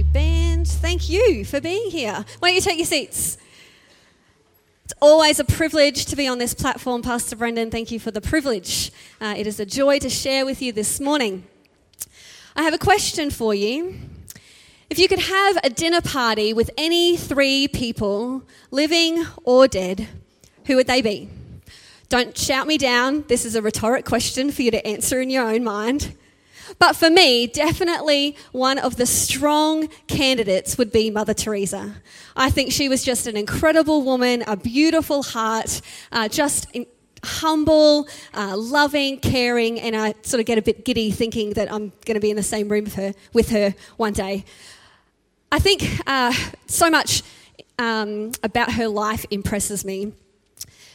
you, band. Thank you for being here. Why don't you take your seats? It's always a privilege to be on this platform, Pastor Brendan. Thank you for the privilege. Uh, it is a joy to share with you this morning. I have a question for you. If you could have a dinner party with any three people, living or dead, who would they be? Don't shout me down. This is a rhetoric question for you to answer in your own mind. But for me, definitely one of the strong candidates would be Mother Teresa. I think she was just an incredible woman, a beautiful heart, uh, just humble, uh, loving, caring, and I sort of get a bit giddy thinking that I'm going to be in the same room with her, with her one day. I think uh, so much um, about her life impresses me.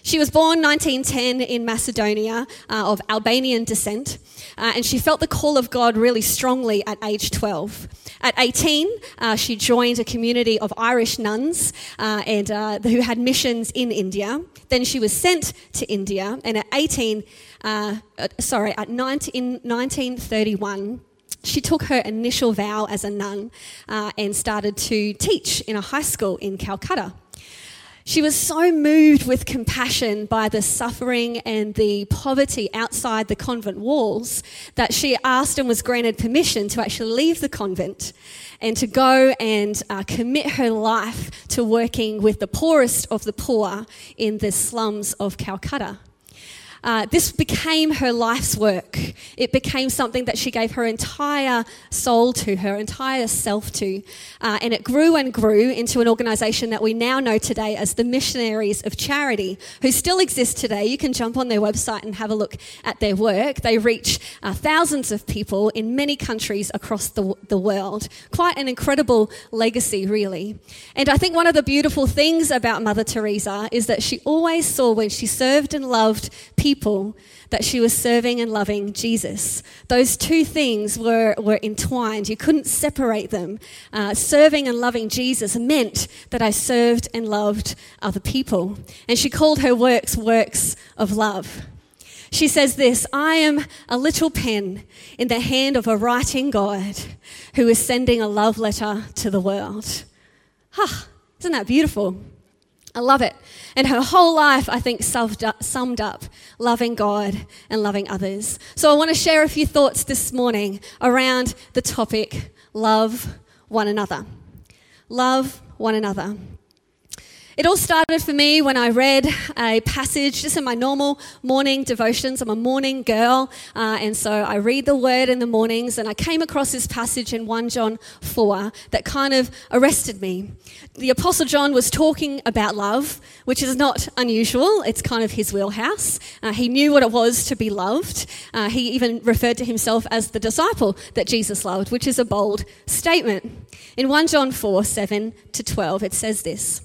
She was born 1910 in Macedonia uh, of Albanian descent, uh, and she felt the call of God really strongly at age 12. At 18, uh, she joined a community of Irish nuns uh, and uh, who had missions in India. Then she was sent to India, and at 18, uh, sorry, at 19, in 1931 she took her initial vow as a nun and started to teach in a high school in Calcutta. She was so moved with compassion by the suffering and the poverty outside the convent walls that she asked and was granted permission to actually leave the convent and to go and uh, commit her life to working with the poorest of the poor in the slums of Calcutta. Uh, this became her life's work. It became something that she gave her entire soul to, her entire self to. Uh, and it grew and grew into an organization that we now know today as the Missionaries of Charity, who still exist today. You can jump on their website and have a look at their work. They reach uh, thousands of people in many countries across the, the world. Quite an incredible legacy, really. And I think one of the beautiful things about Mother Teresa is that she always saw when she served and loved people people that she was serving and loving Jesus. Those two things were, were entwined. You couldn't separate them. Uh, serving and loving Jesus meant that I served and loved other people. And she called her works works of love. She says this I am a little pen in the hand of a writing God who is sending a love letter to the world. Huh, isn't that beautiful? I love it. And her whole life, I think, summed up loving God and loving others. So I want to share a few thoughts this morning around the topic love one another. Love one another. It all started for me when I read a passage just in my normal morning devotions. I'm a morning girl, uh, and so I read the word in the mornings, and I came across this passage in 1 John 4 that kind of arrested me. The Apostle John was talking about love, which is not unusual, it's kind of his wheelhouse. Uh, he knew what it was to be loved. Uh, he even referred to himself as the disciple that Jesus loved, which is a bold statement. In 1 John 4 7 to 12, it says this.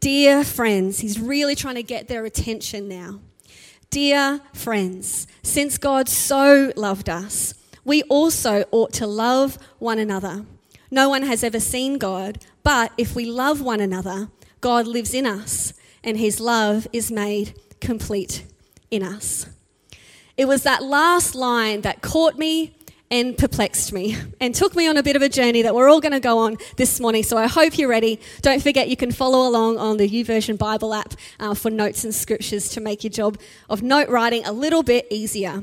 Dear friends, he's really trying to get their attention now. Dear friends, since God so loved us, we also ought to love one another. No one has ever seen God, but if we love one another, God lives in us, and his love is made complete in us. It was that last line that caught me and perplexed me and took me on a bit of a journey that we're all going to go on this morning. So I hope you're ready. Don't forget you can follow along on the YouVersion Bible app uh, for notes and scriptures to make your job of note writing a little bit easier.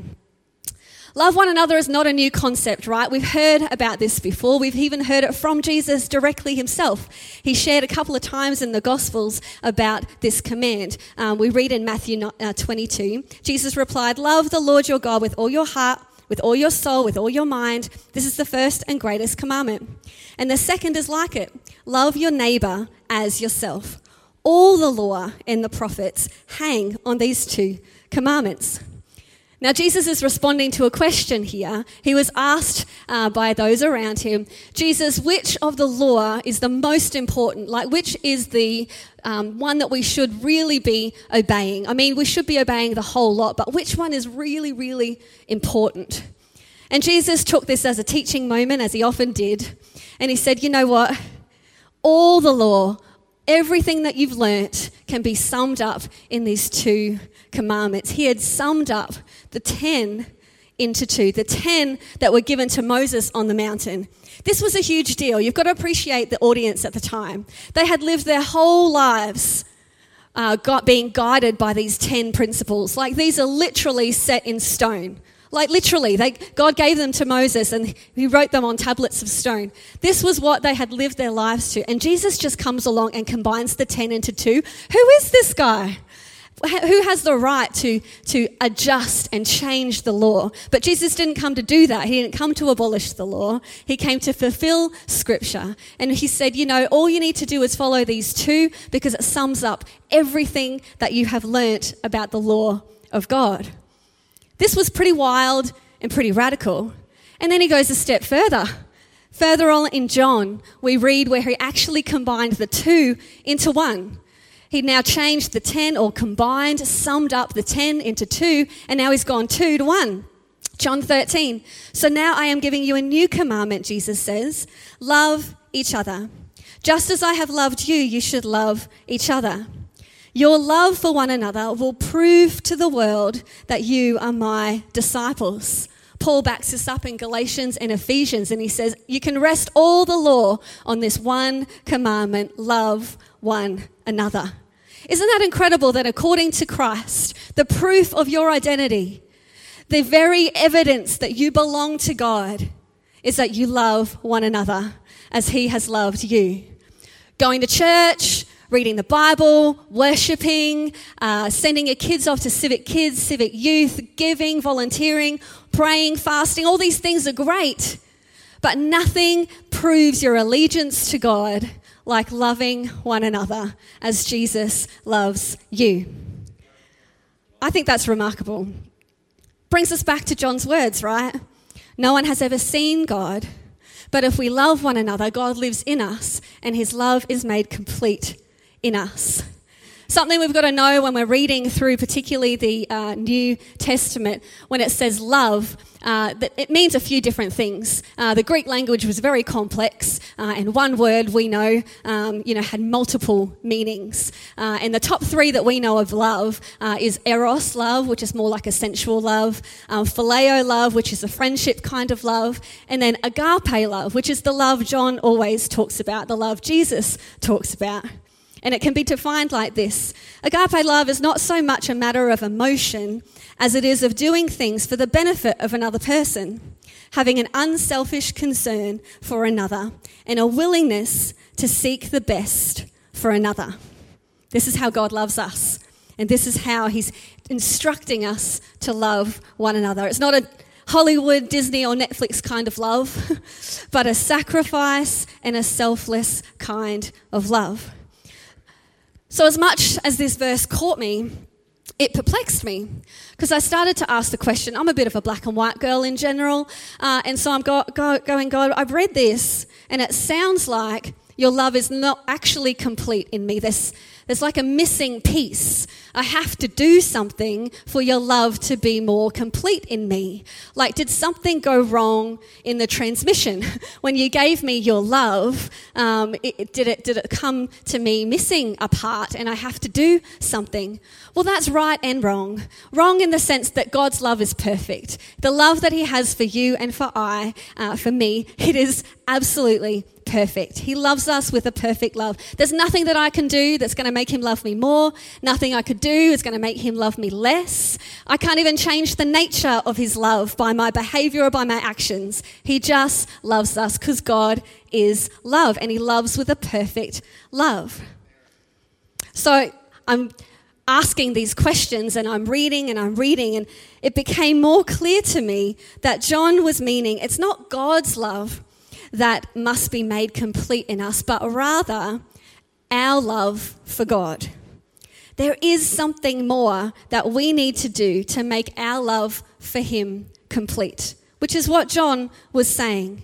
Love one another is not a new concept, right? We've heard about this before. We've even heard it from Jesus directly himself. He shared a couple of times in the Gospels about this command. Um, we read in Matthew uh, 22 Jesus replied, Love the Lord your God with all your heart with all your soul, with all your mind. This is the first and greatest commandment. And the second is like it love your neighbor as yourself. All the law and the prophets hang on these two commandments. Now, Jesus is responding to a question here. He was asked uh, by those around him, Jesus, which of the law is the most important? Like, which is the um, one that we should really be obeying? I mean, we should be obeying the whole lot, but which one is really, really important? And Jesus took this as a teaching moment, as he often did, and he said, You know what? All the law, everything that you've learnt, can be summed up in these two commandments. He had summed up the 10 into two, the 10 that were given to Moses on the mountain. This was a huge deal. You've got to appreciate the audience at the time. They had lived their whole lives uh, got, being guided by these 10 principles. Like these are literally set in stone. Like literally, they, God gave them to Moses and he wrote them on tablets of stone. This was what they had lived their lives to. And Jesus just comes along and combines the 10 into two. Who is this guy? Who has the right to, to adjust and change the law? But Jesus didn't come to do that. He didn't come to abolish the law. He came to fulfill scripture. And he said, you know, all you need to do is follow these two because it sums up everything that you have learnt about the law of God. This was pretty wild and pretty radical. And then he goes a step further. Further on in John, we read where he actually combined the two into one. He'd now changed the 10 or combined, summed up the 10 into two, and now he's gone two to one. John 13. So now I am giving you a new commandment, Jesus says love each other. Just as I have loved you, you should love each other. Your love for one another will prove to the world that you are my disciples. Paul backs this up in Galatians and Ephesians, and he says, You can rest all the law on this one commandment love one another. Isn't that incredible that according to Christ, the proof of your identity, the very evidence that you belong to God, is that you love one another as He has loved you? Going to church, reading the Bible, worshipping, uh, sending your kids off to civic kids, civic youth, giving, volunteering, praying, fasting, all these things are great. But nothing proves your allegiance to God like loving one another as Jesus loves you. I think that's remarkable. Brings us back to John's words, right? No one has ever seen God, but if we love one another, God lives in us and his love is made complete in us. Something we've got to know when we're reading through, particularly the uh, New Testament, when it says love, uh, that it means a few different things. Uh, the Greek language was very complex, uh, and one word we know, um, you know, had multiple meanings. Uh, and the top three that we know of love uh, is eros love, which is more like a sensual love, um, phileo love, which is a friendship kind of love, and then agape love, which is the love John always talks about, the love Jesus talks about. And it can be defined like this Agape love is not so much a matter of emotion as it is of doing things for the benefit of another person, having an unselfish concern for another, and a willingness to seek the best for another. This is how God loves us. And this is how He's instructing us to love one another. It's not a Hollywood, Disney, or Netflix kind of love, but a sacrifice and a selfless kind of love. So, as much as this verse caught me, it perplexed me because I started to ask the question. I'm a bit of a black and white girl in general, uh, and so I'm go, go, going, God, I've read this, and it sounds like your love is not actually complete in me. There's, there's like a missing piece. I have to do something for your love to be more complete in me. Like, did something go wrong in the transmission? when you gave me your love, um, it, did, it, did it come to me missing a part and I have to do something? Well, that's right and wrong. Wrong in the sense that God's love is perfect. The love that He has for you and for I, uh, for me, it is absolutely perfect. He loves us with a perfect love. There's nothing that I can do that's going to make him love me more. Nothing I could do is going to make him love me less. I can't even change the nature of his love by my behavior or by my actions. He just loves us because God is love and he loves with a perfect love. So I'm asking these questions and I'm reading and I'm reading, and it became more clear to me that John was meaning it's not God's love that must be made complete in us, but rather our love for God. There is something more that we need to do to make our love for Him complete, which is what John was saying.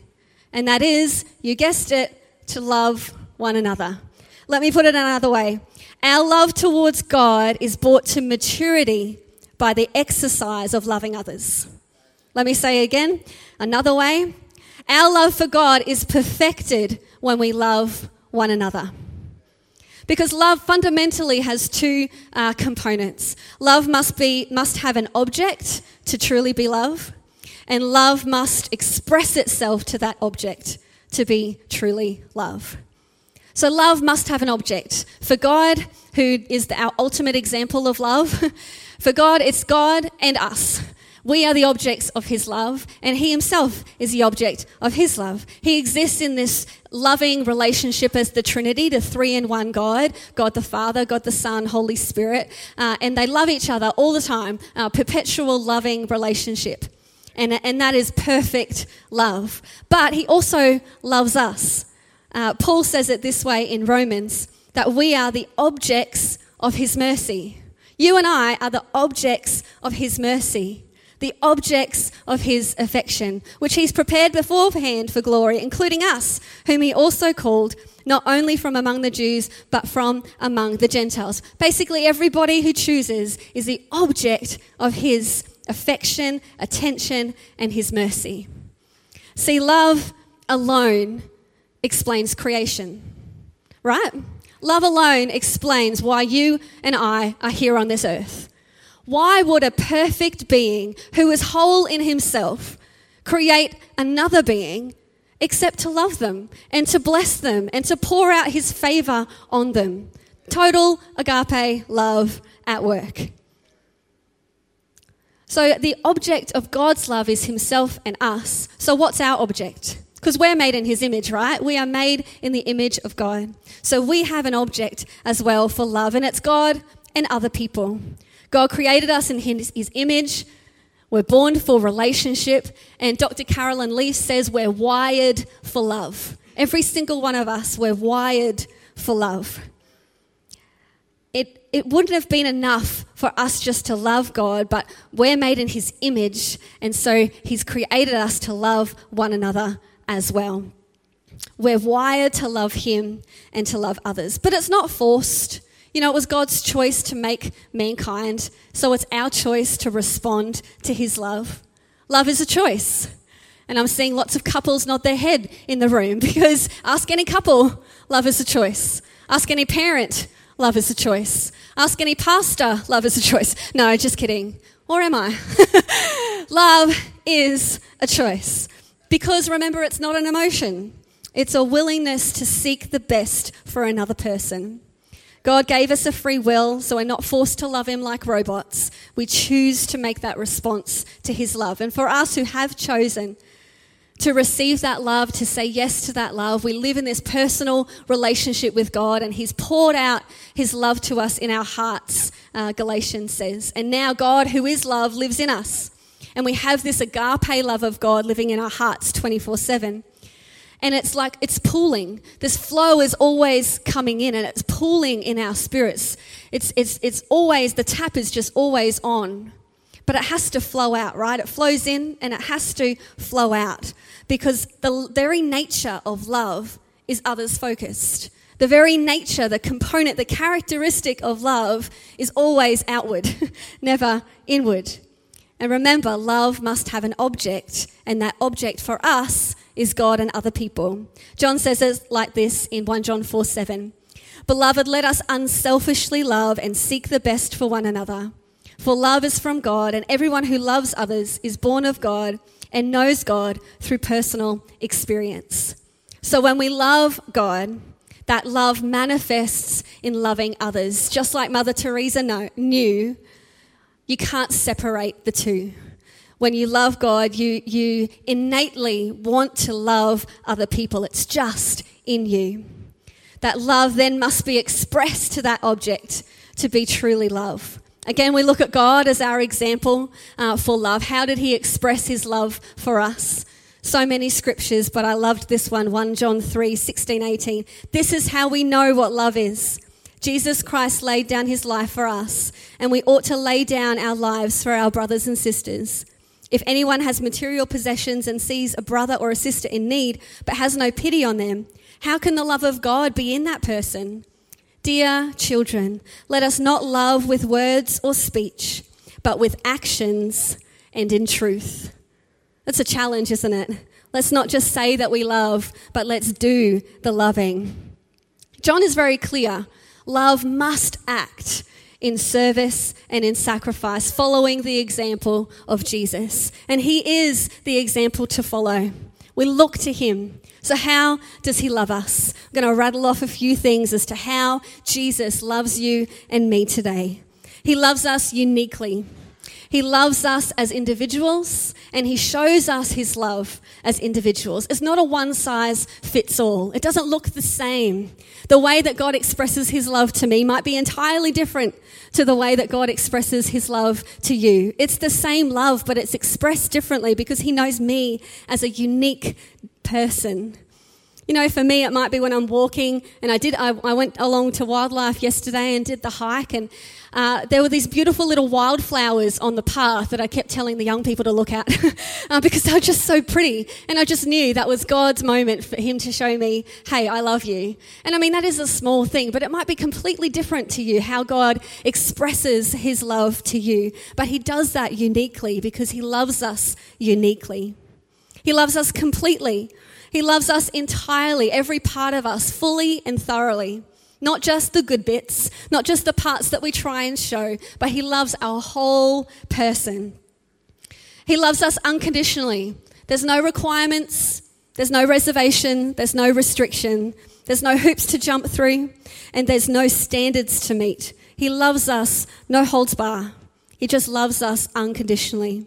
And that is, you guessed it, to love one another. Let me put it another way. Our love towards God is brought to maturity by the exercise of loving others. Let me say again, another way. Our love for God is perfected when we love one another. Because love fundamentally has two uh, components. Love must be must have an object to truly be love, and love must express itself to that object to be truly love. So love must have an object. For God, who is our ultimate example of love, for God, it's God and us. We are the objects of his love, and he himself is the object of his love. He exists in this loving relationship as the Trinity, the three in one God God the Father, God the Son, Holy Spirit. Uh, and they love each other all the time, uh, perpetual loving relationship. And, and that is perfect love. But he also loves us. Uh, Paul says it this way in Romans that we are the objects of his mercy. You and I are the objects of his mercy the objects of his affection, which he's prepared beforehand for glory, including us, whom he also called not only from among the Jews, but from among the Gentiles. Basically, everybody who chooses is the object of his affection, attention, and his mercy. See, love alone explains creation, right? Love alone explains why you and I are here on this earth. Why would a perfect being who is whole in himself create another being except to love them and to bless them and to pour out his favor on them? Total agape love at work. So, the object of God's love is himself and us. So, what's our object? Because we're made in his image, right? We are made in the image of God. So, we have an object as well for love, and it's God and other people. God created us in his, image. We're born for relationship. And Dr. Caroline Leaf says we're wired for love. Every single one of us, we're wired for love. It, it wouldn't have been enough for us just to love God, but we're made in His image, and so He's created us to love one another as well. We're wired to love Him and to love others, but it's not forced. You know, it was God's choice to make mankind, so it's our choice to respond to his love. Love is a choice. And I'm seeing lots of couples nod their head in the room because ask any couple, love is a choice. Ask any parent, love is a choice. Ask any pastor, love is a choice. No, just kidding. Or am I? love is a choice. Because remember, it's not an emotion, it's a willingness to seek the best for another person. God gave us a free will, so we're not forced to love Him like robots. We choose to make that response to His love. And for us who have chosen to receive that love, to say yes to that love, we live in this personal relationship with God, and He's poured out His love to us in our hearts, uh, Galatians says. And now God, who is love, lives in us. And we have this agape love of God living in our hearts 24 7 and it's like it's pooling. This flow is always coming in and it's pooling in our spirits. It's, it's, it's always, the tap is just always on. But it has to flow out, right? It flows in and it has to flow out because the very nature of love is others focused. The very nature, the component, the characteristic of love is always outward, never inward. And remember, love must have an object, and that object for us is God and other people. John says it like this in 1 John 4 7. Beloved, let us unselfishly love and seek the best for one another. For love is from God, and everyone who loves others is born of God and knows God through personal experience. So when we love God, that love manifests in loving others. Just like Mother Teresa knew, you can't separate the two when you love God, you, you innately want to love other people. It's just in you. That love then must be expressed to that object to be truly love. Again, we look at God as our example uh, for love. How did he express his love for us? So many scriptures, but I loved this one 1 John 3 16, 18. This is how we know what love is. Jesus Christ laid down his life for us, and we ought to lay down our lives for our brothers and sisters. If anyone has material possessions and sees a brother or a sister in need, but has no pity on them, how can the love of God be in that person? Dear children, let us not love with words or speech, but with actions and in truth. That's a challenge, isn't it? Let's not just say that we love, but let's do the loving. John is very clear Love must act in service and in sacrifice, following the example of Jesus. And he is the example to follow. We look to him. So, how does he love us? I'm going to rattle off a few things as to how Jesus loves you and me today. He loves us uniquely. He loves us as individuals and He shows us His love as individuals. It's not a one size fits all, it doesn't look the same. The way that God expresses His love to me might be entirely different to the way that God expresses His love to you. It's the same love, but it's expressed differently because He knows me as a unique person. You know, for me, it might be when I'm walking, and I did. I, I went along to wildlife yesterday and did the hike, and uh, there were these beautiful little wildflowers on the path that I kept telling the young people to look at uh, because they were just so pretty, and I just knew that was God's moment for Him to show me, "Hey, I love you." And I mean, that is a small thing, but it might be completely different to you how God expresses His love to you. But He does that uniquely because He loves us uniquely. He loves us completely. He loves us entirely, every part of us, fully and thoroughly. Not just the good bits, not just the parts that we try and show, but He loves our whole person. He loves us unconditionally. There's no requirements, there's no reservation, there's no restriction, there's no hoops to jump through, and there's no standards to meet. He loves us, no holds bar. He just loves us unconditionally.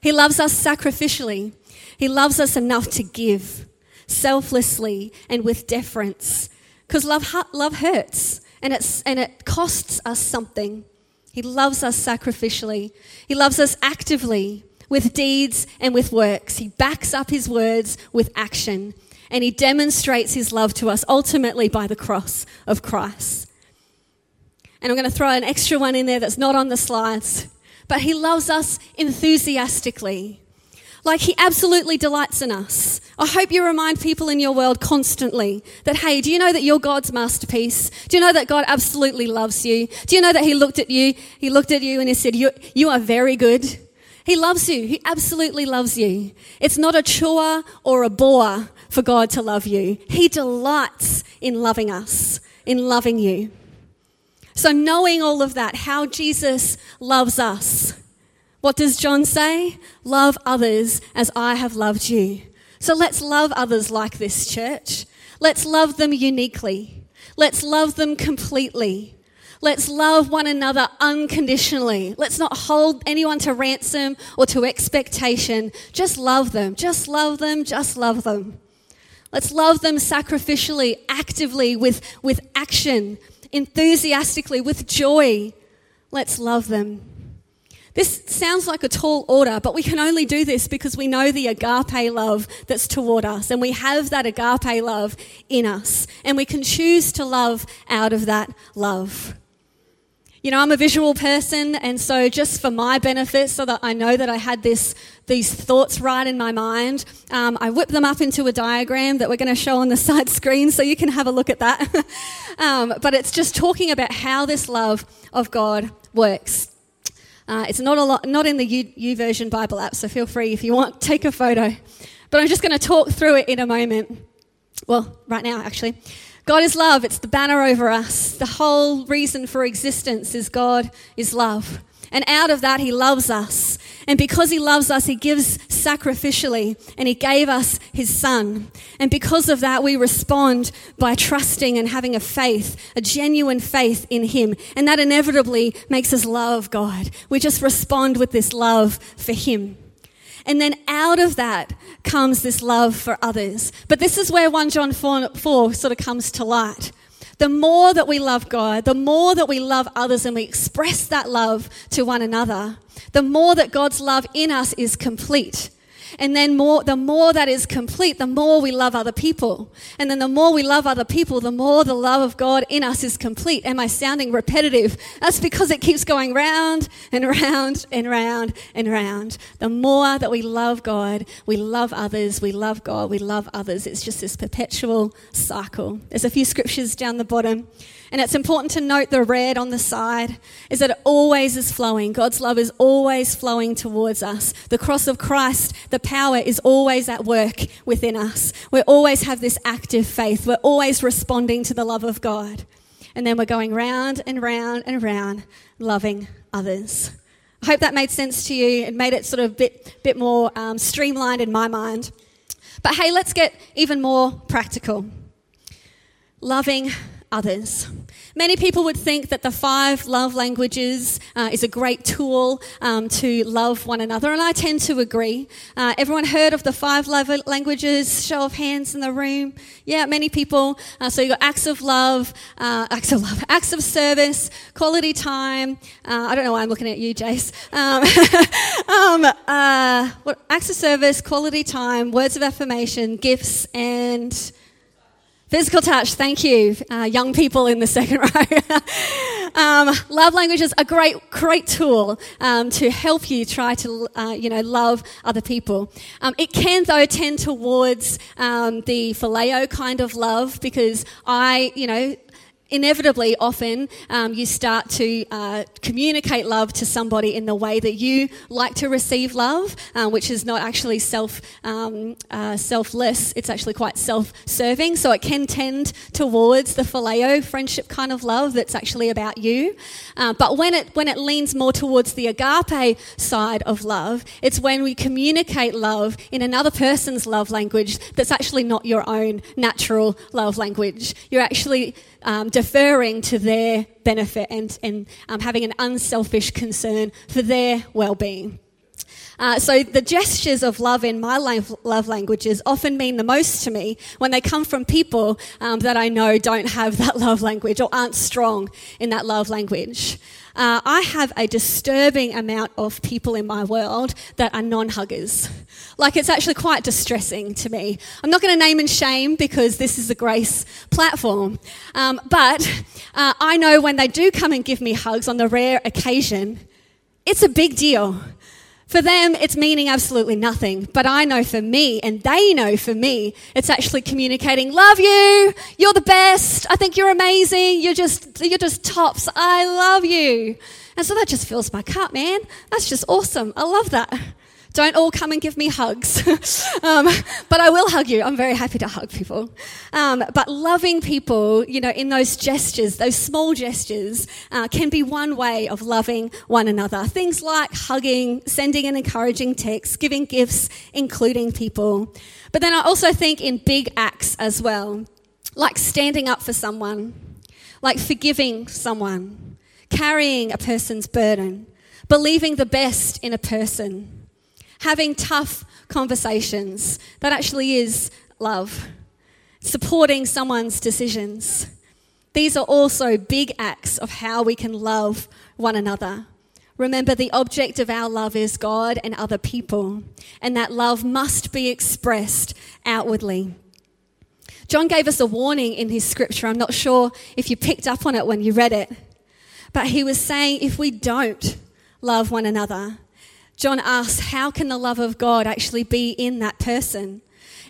He loves us sacrificially. He loves us enough to give selflessly and with deference. Because love, love hurts and, it's, and it costs us something. He loves us sacrificially, He loves us actively with deeds and with works. He backs up His words with action and He demonstrates His love to us ultimately by the cross of Christ. And I'm going to throw an extra one in there that's not on the slides. But He loves us enthusiastically. Like he absolutely delights in us. I hope you remind people in your world constantly that, hey, do you know that you're God's masterpiece? Do you know that God absolutely loves you? Do you know that he looked at you, he looked at you and he said, you, you are very good. He loves you. He absolutely loves you. It's not a chore or a bore for God to love you. He delights in loving us, in loving you. So, knowing all of that, how Jesus loves us, what does John say? Love others as I have loved you. So let's love others like this, church. Let's love them uniquely. Let's love them completely. Let's love one another unconditionally. Let's not hold anyone to ransom or to expectation. Just love them. Just love them. Just love them. Let's love them sacrificially, actively, with, with action, enthusiastically, with joy. Let's love them. This sounds like a tall order, but we can only do this because we know the agape love that's toward us, and we have that agape love in us, and we can choose to love out of that love. You know, I'm a visual person, and so just for my benefit, so that I know that I had this, these thoughts right in my mind, um, I whipped them up into a diagram that we're going to show on the side screen so you can have a look at that. um, but it's just talking about how this love of God works. Uh, it's not, a lot, not in the YouVersion Bible app, so feel free if you want, take a photo. But I'm just going to talk through it in a moment. Well, right now, actually. God is love. It's the banner over us. The whole reason for existence is God is love. And out of that, He loves us. And because He loves us, He gives sacrificially, and He gave us His Son. And because of that, we respond by trusting and having a faith, a genuine faith in Him. And that inevitably makes us love God. We just respond with this love for Him. And then out of that comes this love for others. But this is where 1 John 4, 4 sort of comes to light. The more that we love God, the more that we love others and we express that love to one another, the more that God's love in us is complete. And then more, the more that is complete, the more we love other people. And then the more we love other people, the more the love of God in us is complete. Am I sounding repetitive? That's because it keeps going round and round and round and round. The more that we love God, we love others, we love God, we love others. It's just this perpetual cycle. There's a few scriptures down the bottom. And it's important to note the red on the side is that it always is flowing. God's love is always flowing towards us. The cross of Christ, the power is always at work within us. We always have this active faith. We're always responding to the love of God. And then we're going round and round and round, loving others. I hope that made sense to you and made it sort of a bit, bit more um, streamlined in my mind. But hey, let's get even more practical. Loving others. Many people would think that the five love languages uh, is a great tool um, to love one another, and I tend to agree. Uh, everyone heard of the five love languages? Show of hands in the room. Yeah, many people. Uh, so you got acts of love, uh, acts of love, acts of service, quality time. Uh, I don't know why I'm looking at you, Jace. Um, um, uh, what, acts of service, quality time, words of affirmation, gifts, and Physical touch, thank you, uh, young people in the second row. um, love language is a great, great tool um, to help you try to, uh, you know, love other people. Um, it can, though, tend towards um, the phileo kind of love because I, you know, inevitably, often um, you start to uh, communicate love to somebody in the way that you like to receive love, uh, which is not actually self um, uh, selfless. It's actually quite self-serving. So it can tend towards the phileo friendship kind of love that's actually about you. Uh, but when it when it leans more towards the agape side of love, it's when we communicate love in another person's love language that's actually not your own natural love language. You're actually um, deferring to their benefit and, and um, having an unselfish concern for their well being. Uh, so the gestures of love in my love languages often mean the most to me when they come from people um, that I know don't have that love language or aren't strong in that love language. Uh, I have a disturbing amount of people in my world that are non huggers. Like, it's actually quite distressing to me. I'm not going to name and shame because this is a grace platform. Um, but uh, I know when they do come and give me hugs on the rare occasion, it's a big deal. For them, it's meaning absolutely nothing. But I know for me, and they know for me, it's actually communicating, love you, you're the best, I think you're amazing, you're just, you're just tops, I love you. And so that just fills my cup, man. That's just awesome. I love that. Don't all come and give me hugs. um, but I will hug you. I'm very happy to hug people. Um, but loving people, you know, in those gestures, those small gestures, uh, can be one way of loving one another. Things like hugging, sending an encouraging text, giving gifts, including people. But then I also think in big acts as well, like standing up for someone, like forgiving someone, carrying a person's burden, believing the best in a person having tough conversations. That actually is love. Supporting someone's decisions. These are also big acts of how we can love one another. Remember, the object of our love is God and other people, and that love must be expressed outwardly. John gave us a warning in his scripture. I'm not sure if you picked up on it when you read it, but he was saying if we don't love one another, John asks, how can the love of God actually be in that person?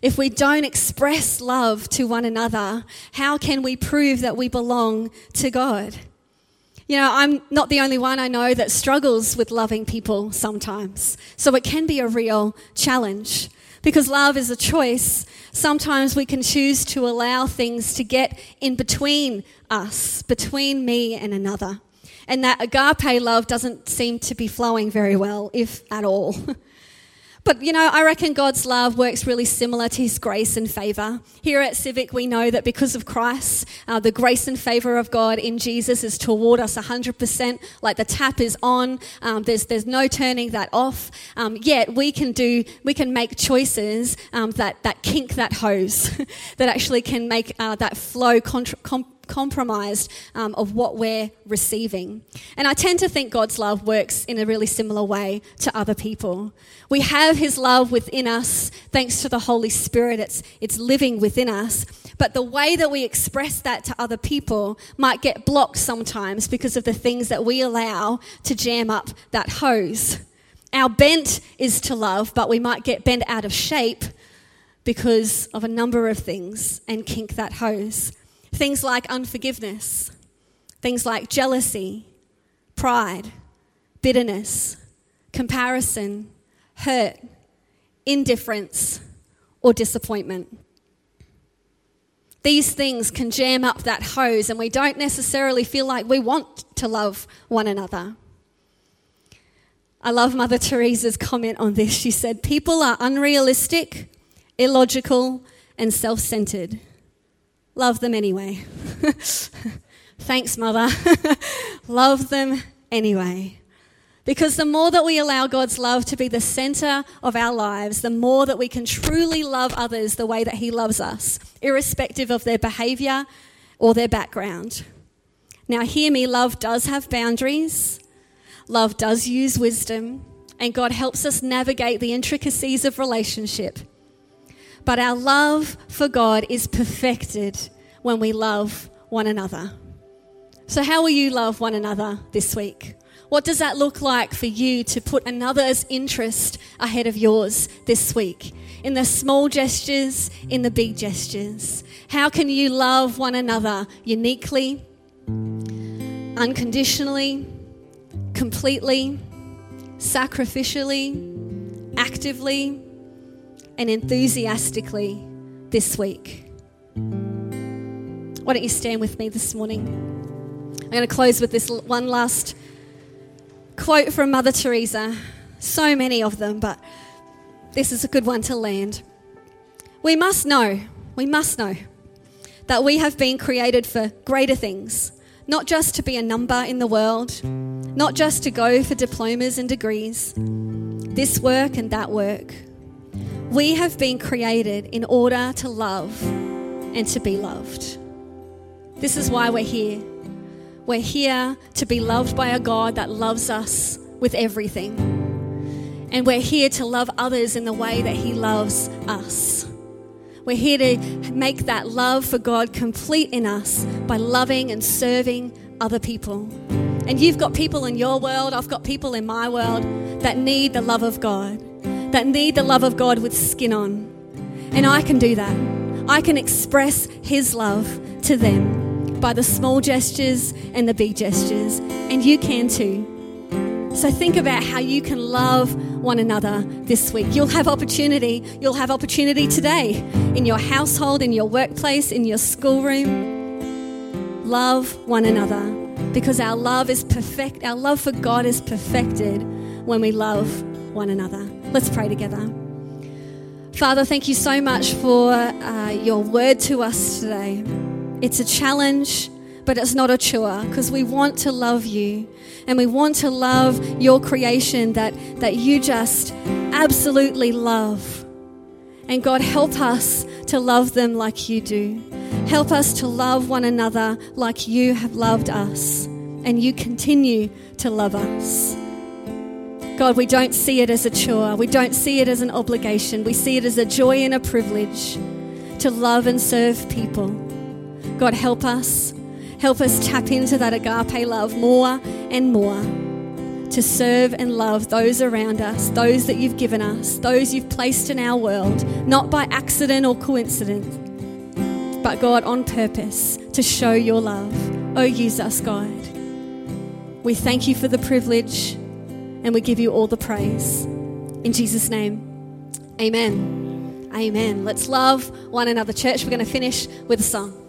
If we don't express love to one another, how can we prove that we belong to God? You know, I'm not the only one I know that struggles with loving people sometimes. So it can be a real challenge. Because love is a choice, sometimes we can choose to allow things to get in between us, between me and another and that agape love doesn't seem to be flowing very well, if at all. But, you know, I reckon God's love works really similar to his grace and favor. Here at Civic, we know that because of Christ, uh, the grace and favor of God in Jesus is toward us 100%. Like the tap is on, um, there's, there's no turning that off. Um, yet we can do, we can make choices um, that, that kink that hose, that actually can make uh, that flow contra- com- compromised um, of what we're receiving. And I tend to think God's love works in a really similar way to other people. We have His love within us thanks to the Holy Spirit, it's, it's living within us. But the way that we express that to other people might get blocked sometimes because of the things that we allow to jam up that hose. Our bent is to love, but we might get bent out of shape because of a number of things and kink that hose. Things like unforgiveness, things like jealousy, pride, bitterness, comparison, hurt, indifference, or disappointment. These things can jam up that hose, and we don't necessarily feel like we want to love one another. I love Mother Teresa's comment on this. She said, People are unrealistic, illogical, and self centered. Love them anyway. Thanks, Mother. love them anyway. Because the more that we allow God's love to be the center of our lives, the more that we can truly love others the way that He loves us, irrespective of their behavior or their background. Now, hear me love does have boundaries, love does use wisdom, and God helps us navigate the intricacies of relationship. But our love for God is perfected when we love one another. So, how will you love one another this week? What does that look like for you to put another's interest ahead of yours this week? In the small gestures, in the big gestures. How can you love one another uniquely, unconditionally, completely, sacrificially, actively, and enthusiastically this week? Why don't you stand with me this morning? I'm going to close with this one last quote from Mother Teresa. So many of them, but this is a good one to land. We must know, we must know that we have been created for greater things, not just to be a number in the world, not just to go for diplomas and degrees, this work and that work. We have been created in order to love and to be loved. This is why we're here. We're here to be loved by a God that loves us with everything. And we're here to love others in the way that He loves us. We're here to make that love for God complete in us by loving and serving other people. And you've got people in your world, I've got people in my world that need the love of God, that need the love of God with skin on. And I can do that. I can express His love to them by the small gestures and the big gestures, and you can too. So think about how you can love one another this week. You'll have opportunity. You'll have opportunity today in your household, in your workplace, in your schoolroom. Love one another because our love is perfect. Our love for God is perfected when we love one another. Let's pray together. Father, thank you so much for uh, your word to us today. It's a challenge, but it's not a chore because we want to love you and we want to love your creation that, that you just absolutely love. And God, help us to love them like you do. Help us to love one another like you have loved us and you continue to love us. God, we don't see it as a chore. We don't see it as an obligation. We see it as a joy and a privilege to love and serve people. God, help us. Help us tap into that agape love more and more to serve and love those around us, those that you've given us, those you've placed in our world, not by accident or coincidence, but God, on purpose to show your love. Oh, use us, God. We thank you for the privilege and we give you all the praise. In Jesus' name, amen. Amen. Let's love one another. Church, we're going to finish with a song.